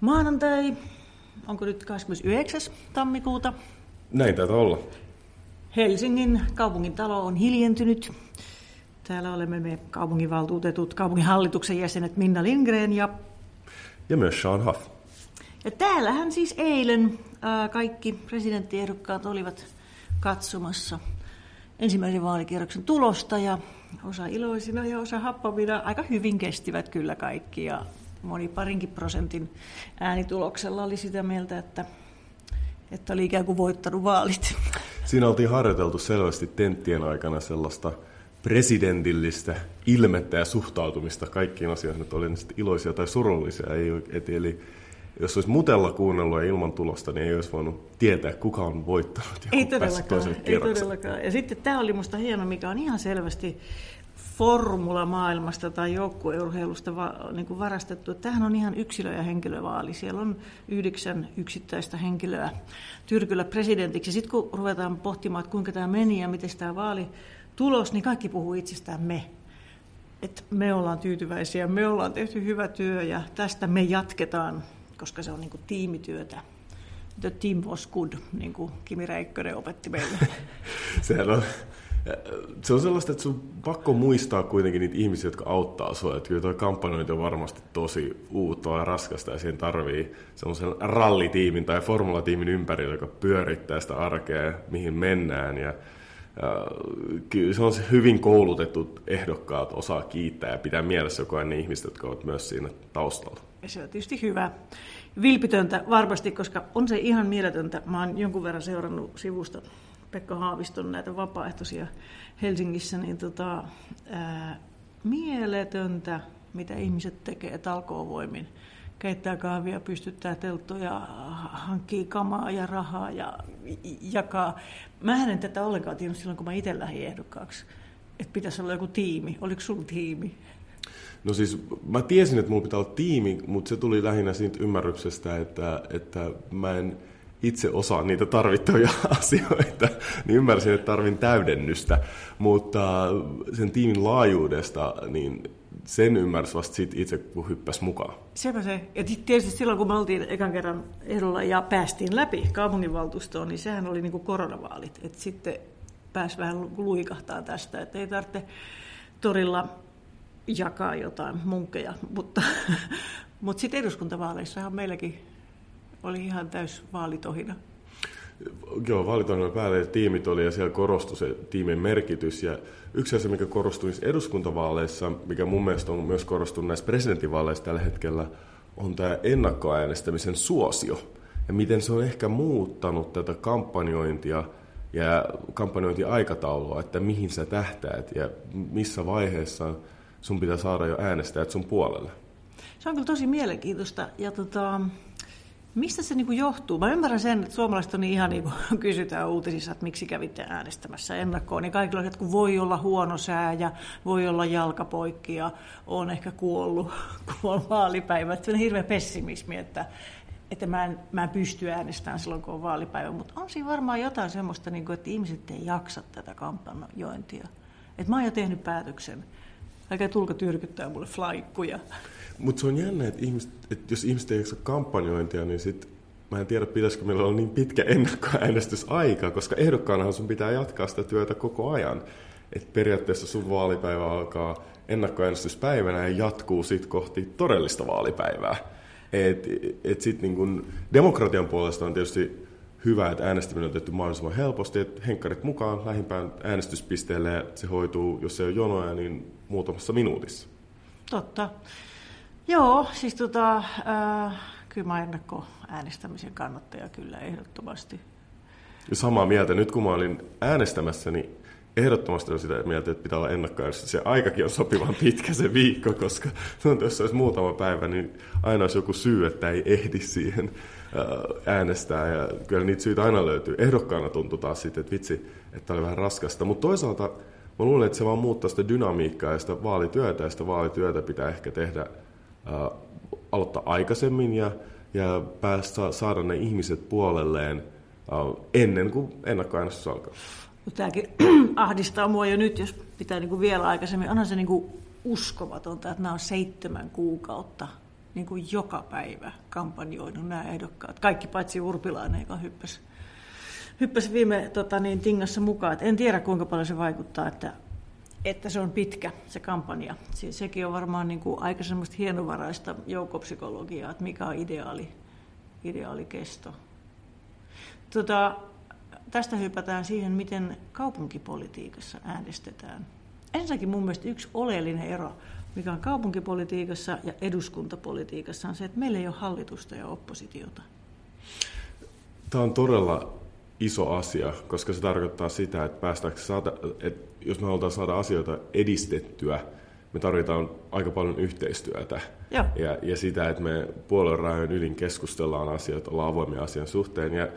Maanantai, onko nyt 29. tammikuuta? Näin taitaa olla. Helsingin kaupungin talo on hiljentynyt. Täällä olemme me kaupunginvaltuutetut, kaupunginhallituksen jäsenet Minna Lindgren ja... Ja myös Sean Huff. Ja täällähän siis eilen ää, kaikki presidenttiehdokkaat olivat katsomassa ensimmäisen vaalikierroksen tulosta ja osa iloisina ja osa happamina aika hyvin kestivät kyllä kaikki ja moni parinkin prosentin äänituloksella oli sitä mieltä, että, että oli ikään kuin voittanut vaalit. Siinä oltiin harjoiteltu selvästi tenttien aikana sellaista presidentillistä ilmettä ja suhtautumista kaikkiin asioihin, että oli ne sitten iloisia tai surullisia. Ei, et, eli jos olisi mutella kuunnellut ja ilman tulosta, niin ei olisi voinut tietää, kuka on voittanut ja ei todellakaan, ei todellakaan. Ja sitten tämä oli minusta hieno, mikä on ihan selvästi formula-maailmasta tai joukkueurheilusta va, niin kuin varastettu. Tähän on ihan yksilö- ja henkilövaali. Siellä on yhdeksän yksittäistä henkilöä Tyrkyllä presidentiksi. Sitten kun ruvetaan pohtimaan, että kuinka tämä meni ja miten tämä vaali tulos, niin kaikki puhuu itsestään me. Että me ollaan tyytyväisiä, me ollaan tehty hyvä työ ja tästä me jatketaan, koska se on niin kuin tiimityötä. The team was good, niin kuin Kimi Räikkönen opetti meille. Sehän on se on sellaista, että sun pakko muistaa kuitenkin niitä ihmisiä, jotka auttaa sua. Että kyllä tuo kampanjointi on varmasti tosi uutta ja raskasta ja siihen tarvii sellaisen rallitiimin tai formulatiimin ympärillä, joka pyörittää sitä arkea, mihin mennään. Ja, ja kyllä se on se hyvin koulutetut ehdokkaat osaa kiittää ja pitää mielessä ajan ne ihmiset, jotka ovat myös siinä taustalla. Se on tietysti hyvä. Vilpitöntä varmasti, koska on se ihan mieletöntä. Mä oon jonkun verran seurannut sivusta Pekka Haaviston näitä vapaaehtoisia Helsingissä, niin tota, ää, mieletöntä, mitä ihmiset tekee talkoovoimin. Keittää kahvia, pystyttää telttoja, hankkii kamaa ja rahaa ja jakaa. Mä en tätä ollenkaan tiennyt silloin, kun mä itse lähdin ehdokkaaksi, että pitäisi olla joku tiimi. Oliko sulla tiimi? No siis mä tiesin, että mulla pitää olla tiimi, mutta se tuli lähinnä siitä ymmärryksestä, että, että mä en itse osaa niitä tarvittavia asioita, niin ymmärsin, että tarvin täydennystä. Mutta sen tiimin laajuudesta, niin sen ymmärsi vasta sit itse, kun hyppäsi mukaan. Sepä se. Ja tietysti silloin, kun me oltiin ekan kerran ehdolla ja päästiin läpi kaupunginvaltuustoon, niin sehän oli niin kuin koronavaalit. Et sitten pääsi vähän luikahtaa tästä, että ei tarvitse torilla jakaa jotain munkkeja. Mutta, mutta sitten eduskuntavaaleissahan meilläkin oli ihan täys vaalitohina. Joo, vaalitohina päälle tiimit oli ja siellä korostui se tiimin merkitys. Ja yksi asia, mikä korostui eduskuntavaaleissa, mikä mun mielestä on myös korostunut näissä presidentinvaaleissa tällä hetkellä, on tämä ennakkoäänestämisen suosio. Ja miten se on ehkä muuttanut tätä kampanjointia ja kampanjointiaikataulua, että mihin sä tähtäät ja missä vaiheessa sun pitää saada jo äänestäjät sun puolelle. Se on kyllä tosi mielenkiintoista. Ja tota, Mistä se niin johtuu? Mä ymmärrän sen, että suomalaiset on niin ihan niin kuin kysytään uutisissa, että miksi kävitte äänestämässä ennakkoon. Niin kaikilla että kun voi olla huono sää ja voi olla jalkapoikki ja on ehkä kuollut, kun on vaalipäivä. Se on hirveä pessimismi, että, että mä en, mä en pysty äänestämään silloin, kun on vaalipäivä. Mutta on siinä varmaan jotain semmoista, niin kuin, että ihmiset ei jaksa tätä kampanjointia. Että mä oon jo tehnyt päätöksen. Älkää tulko tyrkyttää mulle flaikkuja. Mutta se on jännä, että, ihmiset, että jos ihmiset ei kampanjointia, niin sit mä en tiedä, pitäisikö meillä olla niin pitkä ennakkoäänestysaika, koska ehdokkaanahan sun pitää jatkaa sitä työtä koko ajan. Et periaatteessa sun vaalipäivä alkaa ennakkoäänestyspäivänä ja jatkuu sitten kohti todellista vaalipäivää. Et, et sit niin kun demokratian puolesta on tietysti hyvä, että äänestäminen on tehty mahdollisimman helposti, että henkkarit mukaan lähimpään äänestyspisteelle ja se hoituu, jos se on jonoja, niin muutamassa minuutissa. Totta. Joo, siis tota, äh, kyllä mä äänestämisen kannattaja kyllä ehdottomasti. Ja samaa mieltä. Nyt kun mä olin äänestämässä, niin ehdottomasti on sitä mieltä, että pitää olla ennakkoäänestys. Se aikakin on sopivan pitkä se viikko, koska jos olisi muutama päivä, niin aina olisi joku syy, että ei ehdi siihen äänestää. Ja kyllä niitä syitä aina löytyy. Ehdokkaana tuntuu taas sitten, että vitsi, että oli vähän raskasta. Mutta toisaalta mä luulen, että se vaan muuttaa sitä dynamiikkaa ja sitä vaalityötä, ja sitä vaalityötä pitää ehkä tehdä äh, aloittaa aikaisemmin ja, ja päästä saada ne ihmiset puolelleen äh, ennen kuin ennakkoäänestys alkaa. Tämäkin ahdistaa mua jo nyt, jos pitää niin kuin vielä aikaisemmin. Onhan se niin kuin uskomatonta, että nämä on seitsemän kuukautta niin kuin joka päivä kampanjoinut nämä ehdokkaat. Kaikki paitsi Urpilainen, joka hyppäsi, hyppäsi viime tota, niin, tingassa mukaan. Et en tiedä, kuinka paljon se vaikuttaa, että, että se on pitkä, se kampanja. Siis sekin on varmaan niin kuin aika semmoista hienovaraista joukkopsykologiaa, että mikä on ideaali, ideaali kesto. Tota, tästä hypätään siihen, miten kaupunkipolitiikassa äänestetään. Ensinnäkin mun mielestä yksi oleellinen ero, mikä on kaupunkipolitiikassa ja eduskuntapolitiikassa, on se, että meillä ei ole hallitusta ja oppositiota. Tämä on todella iso asia, koska se tarkoittaa sitä, että, päästäänkö saada, että jos me halutaan saada asioita edistettyä, me tarvitaan aika paljon yhteistyötä. Joo. Ja, ja sitä, että me puolueen rajojen ylin keskustellaan asioita, ollaan avoimia asian suhteen. Ja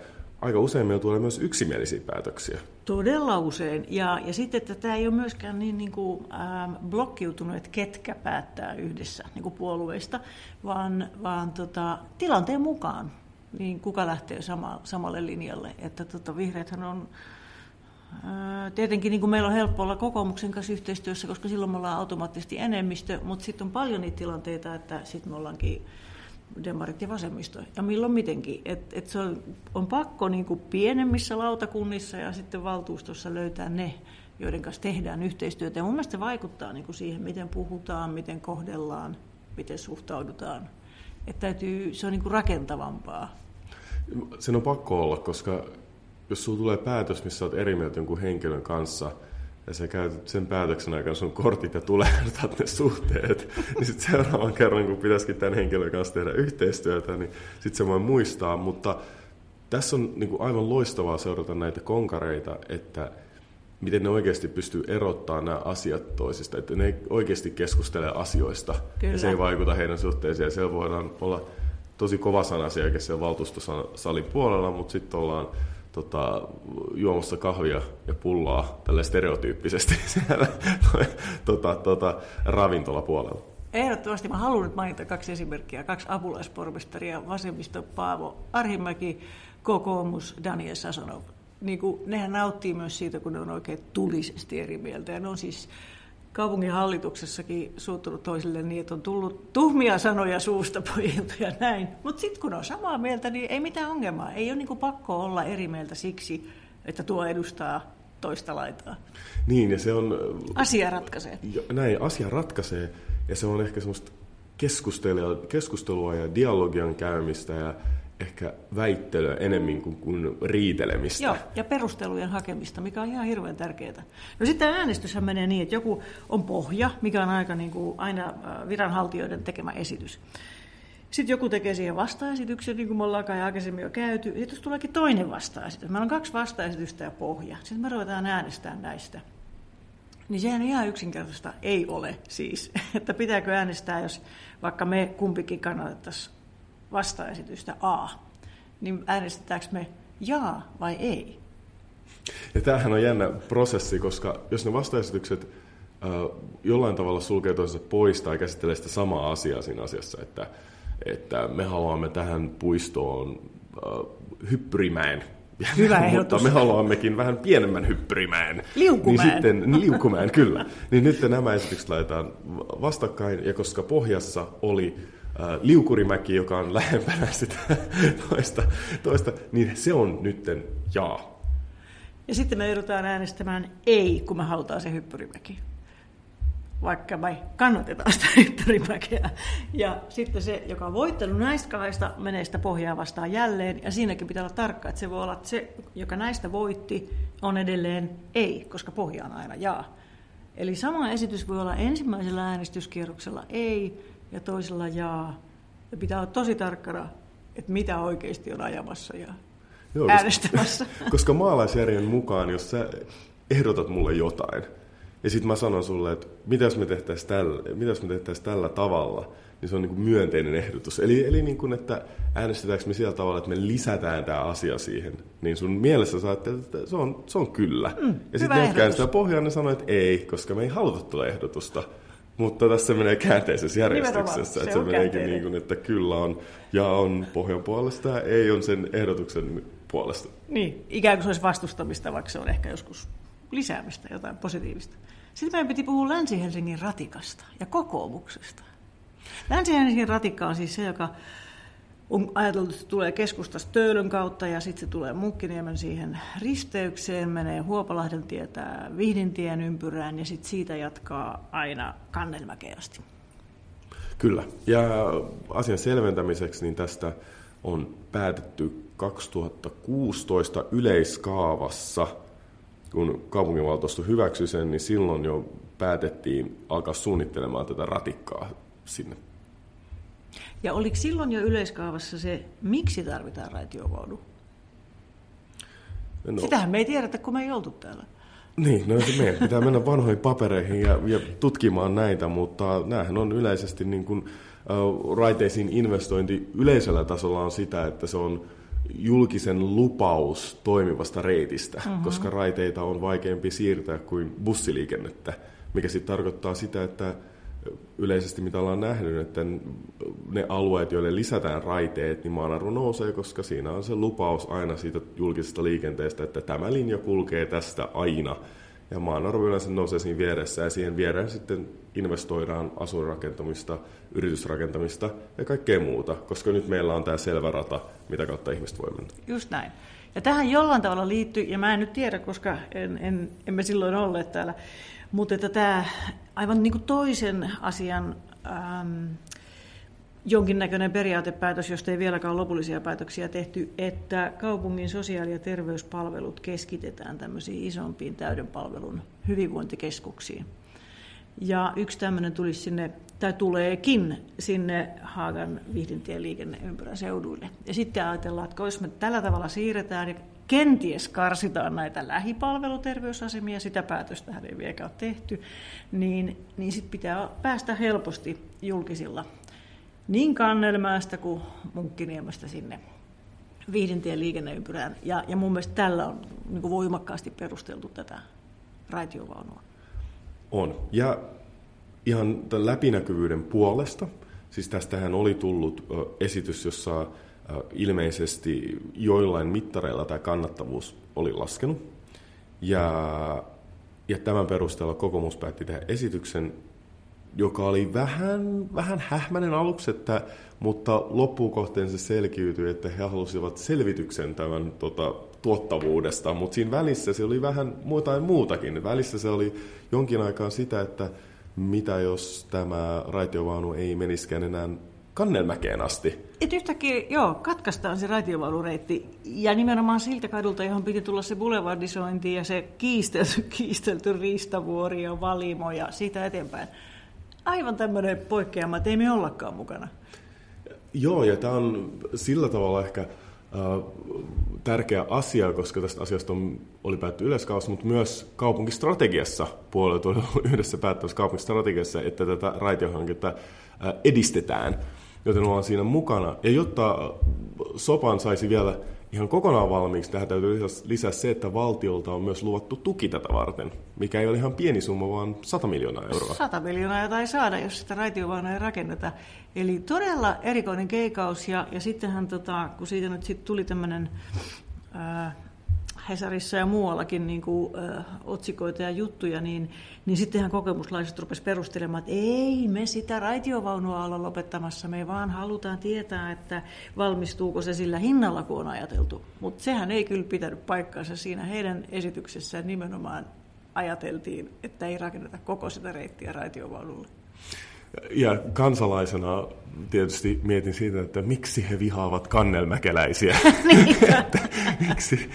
aika usein meillä tulee myös yksimielisiä päätöksiä. Todella usein. Ja, ja sitten, että tämä ei ole myöskään niin, niin kuin, ähm, blokkiutunut, että ketkä päättää yhdessä niin kuin puolueista, vaan, vaan tota, tilanteen mukaan niin kuka lähtee sama, samalle linjalle. Että tota, vihreäthän on ää, Tietenkin niin kuin meillä on helppo olla kokoomuksen kanssa yhteistyössä, koska silloin me ollaan automaattisesti enemmistö, mutta sitten on paljon niitä tilanteita, että sitten me ollaankin demarit ja vasemmisto, ja milloin mitenkin. Et, et se on, on pakko niin kuin pienemmissä lautakunnissa ja sitten valtuustossa löytää ne, joiden kanssa tehdään yhteistyötä. Ja mun mielestä se vaikuttaa niin kuin siihen, miten puhutaan, miten kohdellaan, miten suhtaudutaan. Että täytyy, se on niin kuin rakentavampaa. Sen on pakko olla, koska jos sulla tulee päätös, missä olet eri mieltä jonkun henkilön kanssa, ja sä käytät sen päätöksen aikana sun kortit ja tulehdutat ne suhteet, niin sitten seuraavan kerran, kun pitäisikin tämän henkilön kanssa tehdä yhteistyötä, niin sitten se voi muistaa. Mutta tässä on niin kuin aivan loistavaa seurata näitä konkareita, että miten ne oikeasti pystyy erottamaan nämä asiat toisista, että ne oikeasti keskustele asioista Kyllä. ja se ei vaikuta heidän suhteeseen. Ja siellä voidaan olla tosi kova oikein siellä valtuustosalin puolella, mutta sitten ollaan tota, juomassa kahvia ja pullaa tälle stereotyyppisesti siellä tota, tota, ravintolapuolella. Ehdottomasti mä haluan nyt mainita kaksi esimerkkiä, kaksi apulaispormestaria, vasemmisto Paavo Arhimäki, kokoomus Daniel Sasonov. Niin kuin, nehän nauttii myös siitä, kun ne on oikein tulisesti eri mieltä. Ja ne on siis kaupunginhallituksessakin suuttunut toisille niin, että on tullut tuhmia sanoja suusta pojilta ja näin. Mutta sitten kun on samaa mieltä, niin ei mitään ongelmaa. Ei ole niinku pakko olla eri mieltä siksi, että tuo edustaa toista laitaa. Niin, ja se on... Asia ratkaisee. Jo, näin, asia ratkaisee, ja se on ehkä semmoista keskustelua, keskustelua ja dialogian käymistä ja ehkä väittelyä enemmän kuin, kuin riitelemistä. Joo, ja perustelujen hakemista, mikä on ihan hirveän tärkeää. No sitten äänestyshän menee niin, että joku on pohja, mikä on aika niin kuin aina viranhaltijoiden tekemä esitys. Sitten joku tekee siihen vastaesityksen, niin kuin me ollaan kai aikaisemmin jo käyty. Sitten tuleekin toinen vastaesitys. Meillä on kaksi vastaesitystä ja pohja. Sitten me ruvetaan äänestämään näistä. Niin sehän ihan yksinkertaista ei ole siis. Että pitääkö äänestää, jos vaikka me kumpikin kannatettaisiin vastaesitystä A, niin äänestetäänkö me jaa vai ei? Ja tämähän on jännä prosessi, koska jos ne vastaesitykset äh, jollain tavalla sulkee toisensa pois tai käsittelee sitä samaa asiaa siinä asiassa, että, että me haluamme tähän puistoon äh, hyppyrimäen, Hyvä mutta me haluammekin vähän pienemmän hyppyrimäen. Liukumäen. Niin sitten, liukumäen, kyllä. Niin nyt nämä esitykset laitetaan vastakkain, ja koska pohjassa oli liukurimäki, joka on lähempänä sitä toista, toista niin se on nytten jaa. Ja sitten me joudutaan äänestämään ei, kun me halutaan se hyppyrimäki. Vaikka me kannatetaan sitä hyppyrimäkeä. Ja sitten se, joka on voittanut näistä kahdesta, menee sitä pohjaa vastaan jälleen. Ja siinäkin pitää olla tarkka, että se voi olla, että se, joka näistä voitti, on edelleen ei, koska pohja on aina jaa. Eli sama esitys voi olla ensimmäisellä äänestyskierroksella ei, ja toisella jaa. Ja pitää olla tosi tarkkana, että mitä oikeasti on ajamassa ja Joo, äänestämässä. Koska, koska maalaisjärjen mukaan, jos sä ehdotat mulle jotain, ja sitten mä sanon sulle, että mitä jos me tehtäisiin tällä, me tehtäisiin tällä tavalla, niin se on niin kuin myönteinen ehdotus. Eli, eli niin kuin, että äänestetäänkö me sillä tavalla, että me lisätään tämä asia siihen, niin sun mielessä sä että se on, se on kyllä. Mm, ja sitten ne, sitä pohjaan, ne sanoo, että ei, koska me ei haluta tulla ehdotusta. Mutta tässä menee käänteisessä järjestyksessä, että se, se meneekin niin kuin, että kyllä on ja on pohjan puolesta ja ei on sen ehdotuksen puolesta. Niin, ikään kuin se olisi vastustamista, vaikka se on ehkä joskus lisäämistä, jotain positiivista. Sitten meidän piti puhua Länsi-Helsingin ratikasta ja kokoomuksesta. Länsi-Helsingin ratikka on siis se, joka on ajateltu, että tulee keskustasta Töölön kautta ja sitten se tulee Munkkiniemen siihen risteykseen, menee Huopalahden tietä Vihdintien ympyrään ja sitten siitä jatkaa aina Kannelmäkeen asti. Kyllä. Ja asian selventämiseksi niin tästä on päätetty 2016 yleiskaavassa, kun kaupunginvaltuusto hyväksyi sen, niin silloin jo päätettiin alkaa suunnittelemaan tätä ratikkaa sinne ja oliko silloin jo yleiskaavassa se, miksi tarvitaan raitiovaunu? No. Sitähän me ei tiedetä, kun me ei oltu täällä. Niin, no meidän pitää mennä vanhoihin papereihin ja, ja tutkimaan näitä, mutta näähän on yleisesti niin kuin, uh, raiteisiin investointi yleisellä tasolla on sitä, että se on julkisen lupaus toimivasta reitistä, mm-hmm. koska raiteita on vaikeampi siirtää kuin bussiliikennettä, mikä sitten tarkoittaa sitä, että yleisesti mitä ollaan nähnyt, että ne alueet, joille lisätään raiteet, niin maanarvo nousee, koska siinä on se lupaus aina siitä julkisesta liikenteestä, että tämä linja kulkee tästä aina. Ja maanarvo yleensä nousee siinä vieressä ja siihen viereen sitten investoidaan asuinrakentamista, yritysrakentamista ja kaikkea muuta, koska nyt meillä on tämä selvä rata, mitä kautta ihmiset voi mennä. Just näin. Ja tähän jollain tavalla liittyy, ja mä en nyt tiedä, koska en, en, emme silloin olleet täällä, mutta että tämä aivan niin kuin toisen asian ähm, jonkinnäköinen periaatepäätös, josta ei vieläkään lopullisia päätöksiä tehty, että kaupungin sosiaali- ja terveyspalvelut keskitetään tämmöisiin isompiin täyden palvelun hyvinvointikeskuksiin. Ja yksi tämmöinen tuli sinne, tai tuleekin sinne Haagan vihdintien liikenneympyrän seuduille. Ja sitten ajatellaan, että jos me tällä tavalla siirretään ja kenties karsitaan näitä lähipalveluterveysasemia, sitä päätöstä ei vieläkään ole tehty, niin, niin sitten pitää päästä helposti julkisilla niin Kannelmäestä kuin Munkkiniemestä sinne Vihdintien liikenneympyrään. Ja, ja mun mielestä tällä on niin kuin voimakkaasti perusteltu tätä raitiovaunua. On. Ja ihan läpinäkyvyyden puolesta, siis tästähän oli tullut esitys, jossa ilmeisesti joillain mittareilla tämä kannattavuus oli laskenut. Ja, ja tämän perusteella kokoomus päätti tehdä esityksen, joka oli vähän, vähän hähmäinen aluksi, että, mutta loppukohteen se selkiytyi, että he halusivat selvityksen tämän tota, tuottavuudesta, mutta siinä välissä se oli vähän jotain muutakin. Välissä se oli jonkin aikaa sitä, että mitä jos tämä raitiovaunu ei meniskään enää Kannelmäkeen asti. Et yhtäkkiä, joo, katkaistaan se raitiovaunureitti ja nimenomaan siltä kadulta, johon piti tulla se boulevardisointi ja se kiistelty, kiistelty ristavuori ja valimo ja siitä eteenpäin. Aivan tämmöinen poikkeama, että ei me ollakaan mukana. Joo, ja tämä on sillä tavalla ehkä äh, tärkeä asia, koska tästä asiasta on, oli päätty yleiskaus, mutta myös kaupunkistrategiassa, puolueet oli yhdessä päättämässä kaupunkistrategiassa, että tätä raitiohanketta äh, edistetään joten ollaan siinä mukana. Ja jotta sopan saisi vielä ihan kokonaan valmiiksi, tähän täytyy lisää se, että valtiolta on myös luvattu tuki tätä varten, mikä ei ole ihan pieni summa, vaan 100 miljoonaa euroa. 100 miljoonaa jota ei saada, jos sitä raitiovaunua ei rakenneta. Eli todella erikoinen keikaus, ja, ja sittenhän, tota, kun siitä nyt sit tuli tämmöinen Hesarissa ja muuallakin niin kuin, ö, otsikoita ja juttuja, niin, niin sittenhän kokemuslaiset rupesivat perustelemaan, että ei me sitä raitiovaunua olla lopettamassa, me vaan halutaan tietää, että valmistuuko se sillä hinnalla, kun on ajateltu. Mutta sehän ei kyllä pitänyt paikkaansa siinä heidän esityksessään nimenomaan ajateltiin, että ei rakenneta koko sitä reittiä raitiovaunulle. Ja kansalaisena tietysti mietin siitä, että miksi he vihaavat kannelmäkeläisiä. että, miksi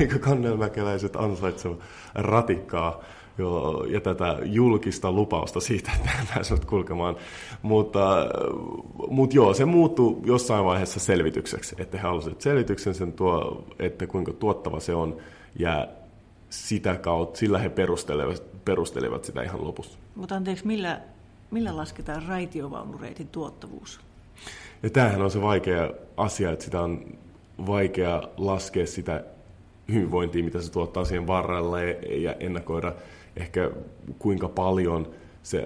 eikö kannelmäkeläiset ansaitse ratikkaa jo, ja tätä julkista lupausta siitä, että he pääsevät kulkemaan. Mutta, mutta joo, se muuttui jossain vaiheessa selvitykseksi, että he halusivat selvityksen sen tuo, että kuinka tuottava se on ja sitä kautta, sillä he perustelevat, perustelevat sitä ihan lopussa. Mutta anteeksi, millä Millä lasketaan raitiovaunureitin tuottavuus? Ja tämähän on se vaikea asia, että sitä on vaikea laskea sitä hyvinvointia, mitä se tuottaa siihen varrelle ja ennakoida ehkä kuinka paljon se äh,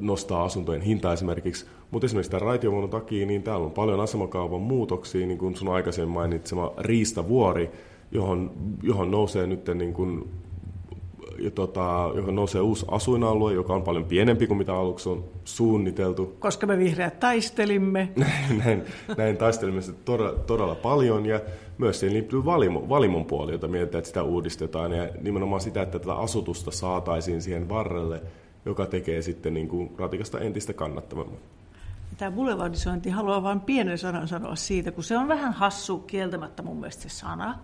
nostaa asuntojen hintaa esimerkiksi. Mutta esimerkiksi tämän raitiovuonon takia, niin täällä on paljon asemakaavan muutoksia, niin kuin sun aikaisemmin mainitsema Riistavuori, johon, johon nousee nyt niin kuin ja tota, johon nousee uusi asuinalue, joka on paljon pienempi kuin mitä aluksi on suunniteltu. Koska me vihreät taistelimme. näin, näin taistelimme todella, todella paljon ja myös siihen liittyy valimo, valimon puoli, jota mietitään, että sitä uudistetaan ja nimenomaan sitä, että tätä asutusta saataisiin siihen varrelle, joka tekee sitten niin kuin ratikasta entistä kannattavamman. Tämä boulevardisointi haluaa vain pienen sanan sanoa siitä, kun se on vähän hassu kieltämättä mun mielestä se sana.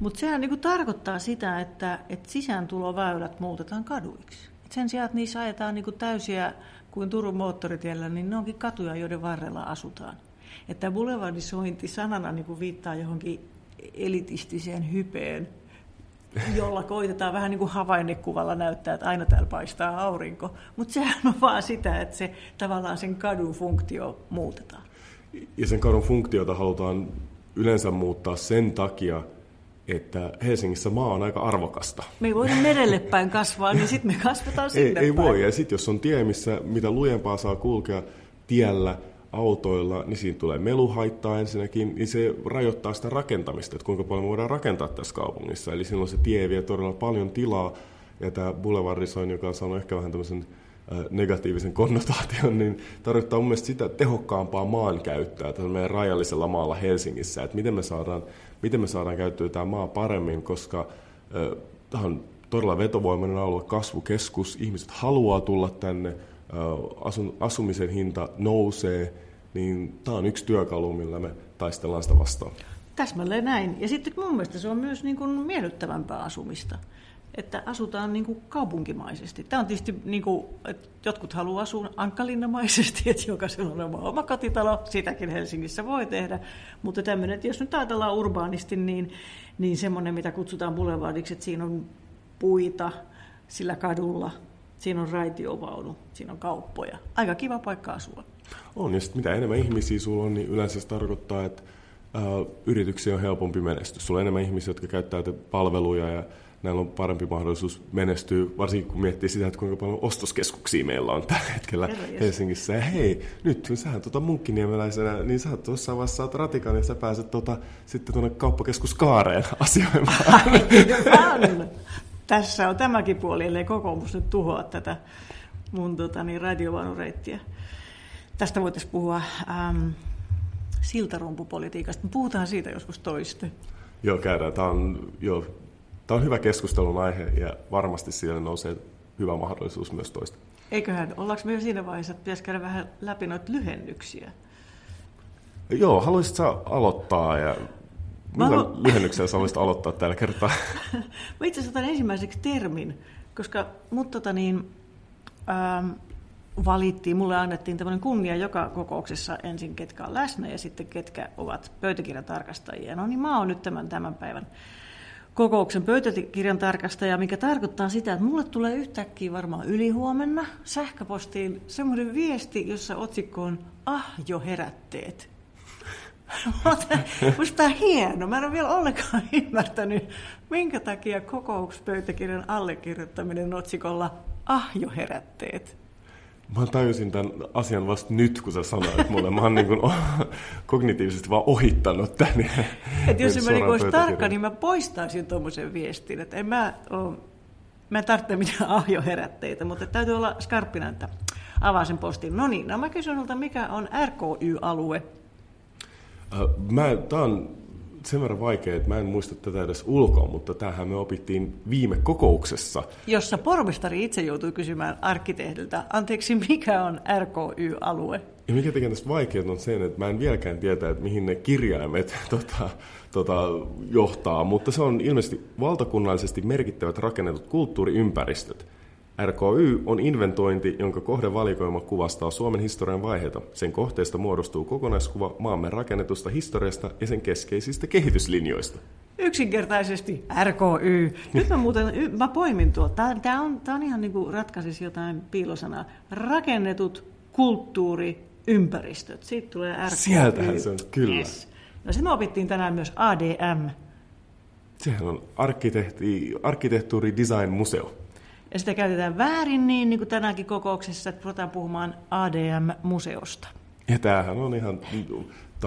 Mutta sehän niinku tarkoittaa sitä, että, että sisääntuloväylät muutetaan kaduiksi. Et sen sijaan, että niissä ajetaan niinku täysiä kuin Turun moottoritiellä, niin ne onkin katuja, joiden varrella asutaan. Että boulevardisointi sanana niinku viittaa johonkin elitistiseen hypeen, jolla koitetaan vähän niin kuin havainnekuvalla näyttää, että aina täällä paistaa aurinko. Mutta sehän on vaan sitä, että se tavallaan sen kadun funktio muutetaan. Ja sen kadun funktiota halutaan yleensä muuttaa sen takia, että Helsingissä maa on aika arvokasta. Me ei voida merelle päin kasvaa, niin sitten me kasvataan sinne ei, päin. Ei voi, ja sitten jos on tie, missä mitä lujempaa saa kulkea tiellä, autoilla, niin siinä tulee meluhaittaa ensinnäkin, niin se rajoittaa sitä rakentamista, että kuinka paljon me voidaan rakentaa tässä kaupungissa. Eli silloin se tie vie todella paljon tilaa, ja tämä boulevardisoin, joka on saanut ehkä vähän tämmöisen negatiivisen konnotaation, niin tarkoittaa mun mielestä sitä tehokkaampaa maankäyttöä tässä meidän rajallisella maalla Helsingissä, että miten me saadaan, miten me saadaan käyttöä tämä maa paremmin, koska tämä on todella vetovoimainen alue, kasvukeskus, ihmiset haluaa tulla tänne, asun, asumisen hinta nousee, niin tämä on yksi työkalu, millä me taistellaan sitä vastaan. Täsmälleen näin. Ja sitten mun mielestä se on myös niin kuin miellyttävämpää asumista että asutaan niin kuin kaupunkimaisesti. Tämä on tietysti, niin kuin, että jotkut haluaa asua ankkalinnamaisesti, että jokaisella on oma, oma kotitalo, sitäkin Helsingissä voi tehdä, mutta tämmöinen, että jos nyt ajatellaan urbaanisti, niin, niin semmoinen, mitä kutsutaan boulevardiksi, että siinä on puita sillä kadulla, siinä on raitiovaunu, siinä on kauppoja. Aika kiva paikka asua. On, ja mitä enemmän ihmisiä sulla on, niin yleensä se tarkoittaa, että yrityksiä on helpompi menestys. Sulla on enemmän ihmisiä, jotka käyttää palveluja ja näillä on parempi mahdollisuus menestyä, varsinkin kun miettii sitä, että kuinka paljon ostoskeskuksia meillä on tällä hetkellä Herra Helsingissä. Ja hei, nyt kun sähän tuota munkkiniemeläisenä, niin sä tuossa vaiheessa saat ratikan ja sä pääset tuota, sitten tuonne kauppakeskus Kaareen asioimaan. Tässä on tämäkin puoli, ellei kokoomus nyt tuhoa tätä mun tota, niin, radiovaunureittiä. Tästä voitaisiin puhua ähm, siltarumpupolitiikasta. Me puhutaan siitä joskus toiste. Joo, käydään. Tämä on jo Tämä on hyvä keskustelun aihe ja varmasti siellä nousee hyvä mahdollisuus myös toista. Eiköhän, ollaanko myös siinä vaiheessa, että pitäisi käydä vähän läpi noita lyhennyksiä? Joo, haluaisitko aloittaa ja millä halu... lyhennyksellä sä haluaisit aloittaa tällä kertaa? Mä itse asiassa otan ensimmäiseksi termin, koska mut tota niin, ähm, valittiin, mulle annettiin tämmöinen kunnia joka kokouksessa ensin, ketkä on läsnä ja sitten ketkä ovat pöytäkirjan tarkastajia. No niin mä oon nyt tämän, tämän päivän kokouksen pöytäkirjan tarkastaja, mikä tarkoittaa sitä, että mulle tulee yhtäkkiä varmaan ylihuomenna sähköpostiin semmoinen viesti, jossa otsikko on Ah jo herätteet. Minusta tämä on hieno. Mä en ole vielä ollenkaan ymmärtänyt, minkä takia kokouspöytäkirjan allekirjoittaminen otsikolla Ah jo herätteet. Mä tajusin tämän asian vasta nyt, kun sä sanoit mulle. Mä oon niin kuin kognitiivisesti vaan ohittanut tämän. Et jos mä niin olisi tarkka, niin mä poistaisin tuommoisen viestin. Että en mä, ole, mä en tarvitse mitään ahjoherätteitä, mutta täytyy olla skarppina, että avaa sen postin. No niin, no mä kysyn mikä on RKY-alue? Mä, tää on sen verran vaikea, että mä en muista tätä edes ulkoa, mutta tämähän me opittiin viime kokouksessa. Jossa pormestari itse joutui kysymään arkkitehdiltä, anteeksi, mikä on RKY-alue? Ja mikä tekee tästä vaikeaa on se, että mä en vieläkään tiedä, että mihin ne kirjaimet tota, tota, johtaa, mutta se on ilmeisesti valtakunnallisesti merkittävät rakennetut kulttuuriympäristöt – RKY on inventointi, jonka kohdevalikoima kuvastaa Suomen historian vaiheita. Sen kohteesta muodostuu kokonaiskuva maamme rakennetusta historiasta ja sen keskeisistä kehityslinjoista. Yksinkertaisesti RKY. Nyt mä muuten, mä poimin tuolta. Tämä on, tää on ihan niin kuin ratkaisisi jotain piilosanaa. Rakennetut kulttuuriympäristöt. Siitä tulee RKY. Sieltähän se on, kyllä. Yes. No sitten me opittiin tänään myös ADM. Sehän on arkkitehti, arkkitehtuuri design museo. Ja sitä käytetään väärin niin, niin kuin tänäänkin kokouksessa, että ruvetaan puhumaan ADM-museosta. Ja tämähän on ihan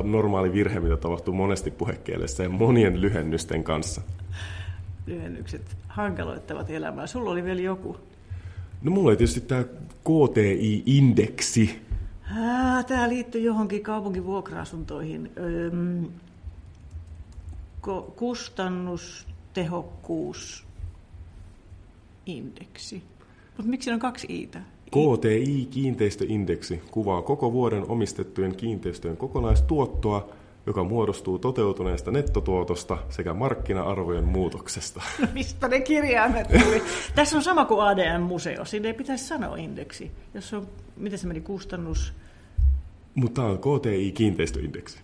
normaali virhe, mitä tapahtuu monesti puhekielessä ja monien lyhennysten kanssa. lyhennykset hankaloittavat elämää. Sulla oli vielä joku. No mulla oli tietysti tämä KTI-indeksi. Tämä liittyy johonkin kaupungin vuokra-asuntoihin. Öm, kustannustehokkuusindeksi. Mutta miksi on kaksi iitä? KTI-kiinteistöindeksi kuvaa koko vuoden omistettujen kiinteistöjen kokonaistuottoa, joka muodostuu toteutuneesta nettotuotosta sekä markkina-arvojen muutoksesta. No mistä ne kirjaimet tuli? Tässä on sama kuin ADM-museo. Siinä ei pitäisi sanoa indeksi. Jos on, miten se meni, kustannus... Mutta tämä on KTI-kiinteistöindeksi.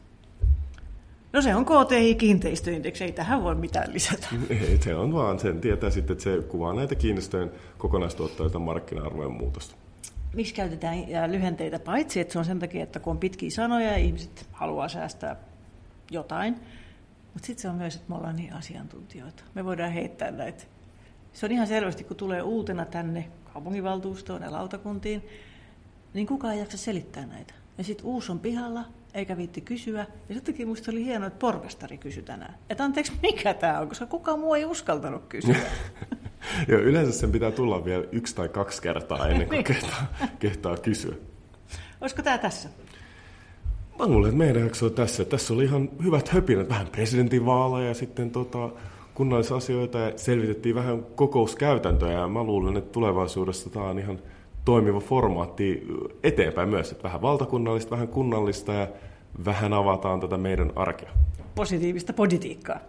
No se on KTI-kiinteistöindeksi, ei tähän voi mitään lisätä. Ei, se on vaan, sen tietää sitten, että se kuvaa näitä kiinteistöjen kokonaistuottoita markkina-arvojen muutosta. Miksi käytetään lyhenteitä? Paitsi, että se on sen takia, että kun on pitkiä sanoja ja ihmiset haluaa säästää jotain, mutta sitten se on myös, että me ollaan niin asiantuntijoita. Me voidaan heittää näitä. Se on ihan selvästi, kun tulee uutena tänne kaupunginvaltuustoon ja lautakuntiin, niin kukaan ei jaksa selittää näitä. Ja sitten uusi on pihalla, eikä viitti kysyä. Ja sittenkin musta oli hienoa, että pormestari kysyi tänään. Että anteeksi, mikä tämä on, koska kukaan muu ei uskaltanut kysyä. Joo, yleensä sen pitää tulla vielä yksi tai kaksi kertaa ennen kuin kehtaa, kehtaa kysyä. Olisiko tämä tässä? Mä luulen, että meidän jakso on tässä. Tässä oli ihan hyvät höpinät, vähän presidentinvaaleja ja sitten tota, kunnallisasioita ja selvitettiin vähän kokouskäytäntöjä. Ja mä luulen, että tulevaisuudessa tämä on ihan toimiva formaatti eteenpäin myös. Että vähän valtakunnallista, vähän kunnallista ja vähän avataan tätä meidän arkea. Positiivista politiikkaa.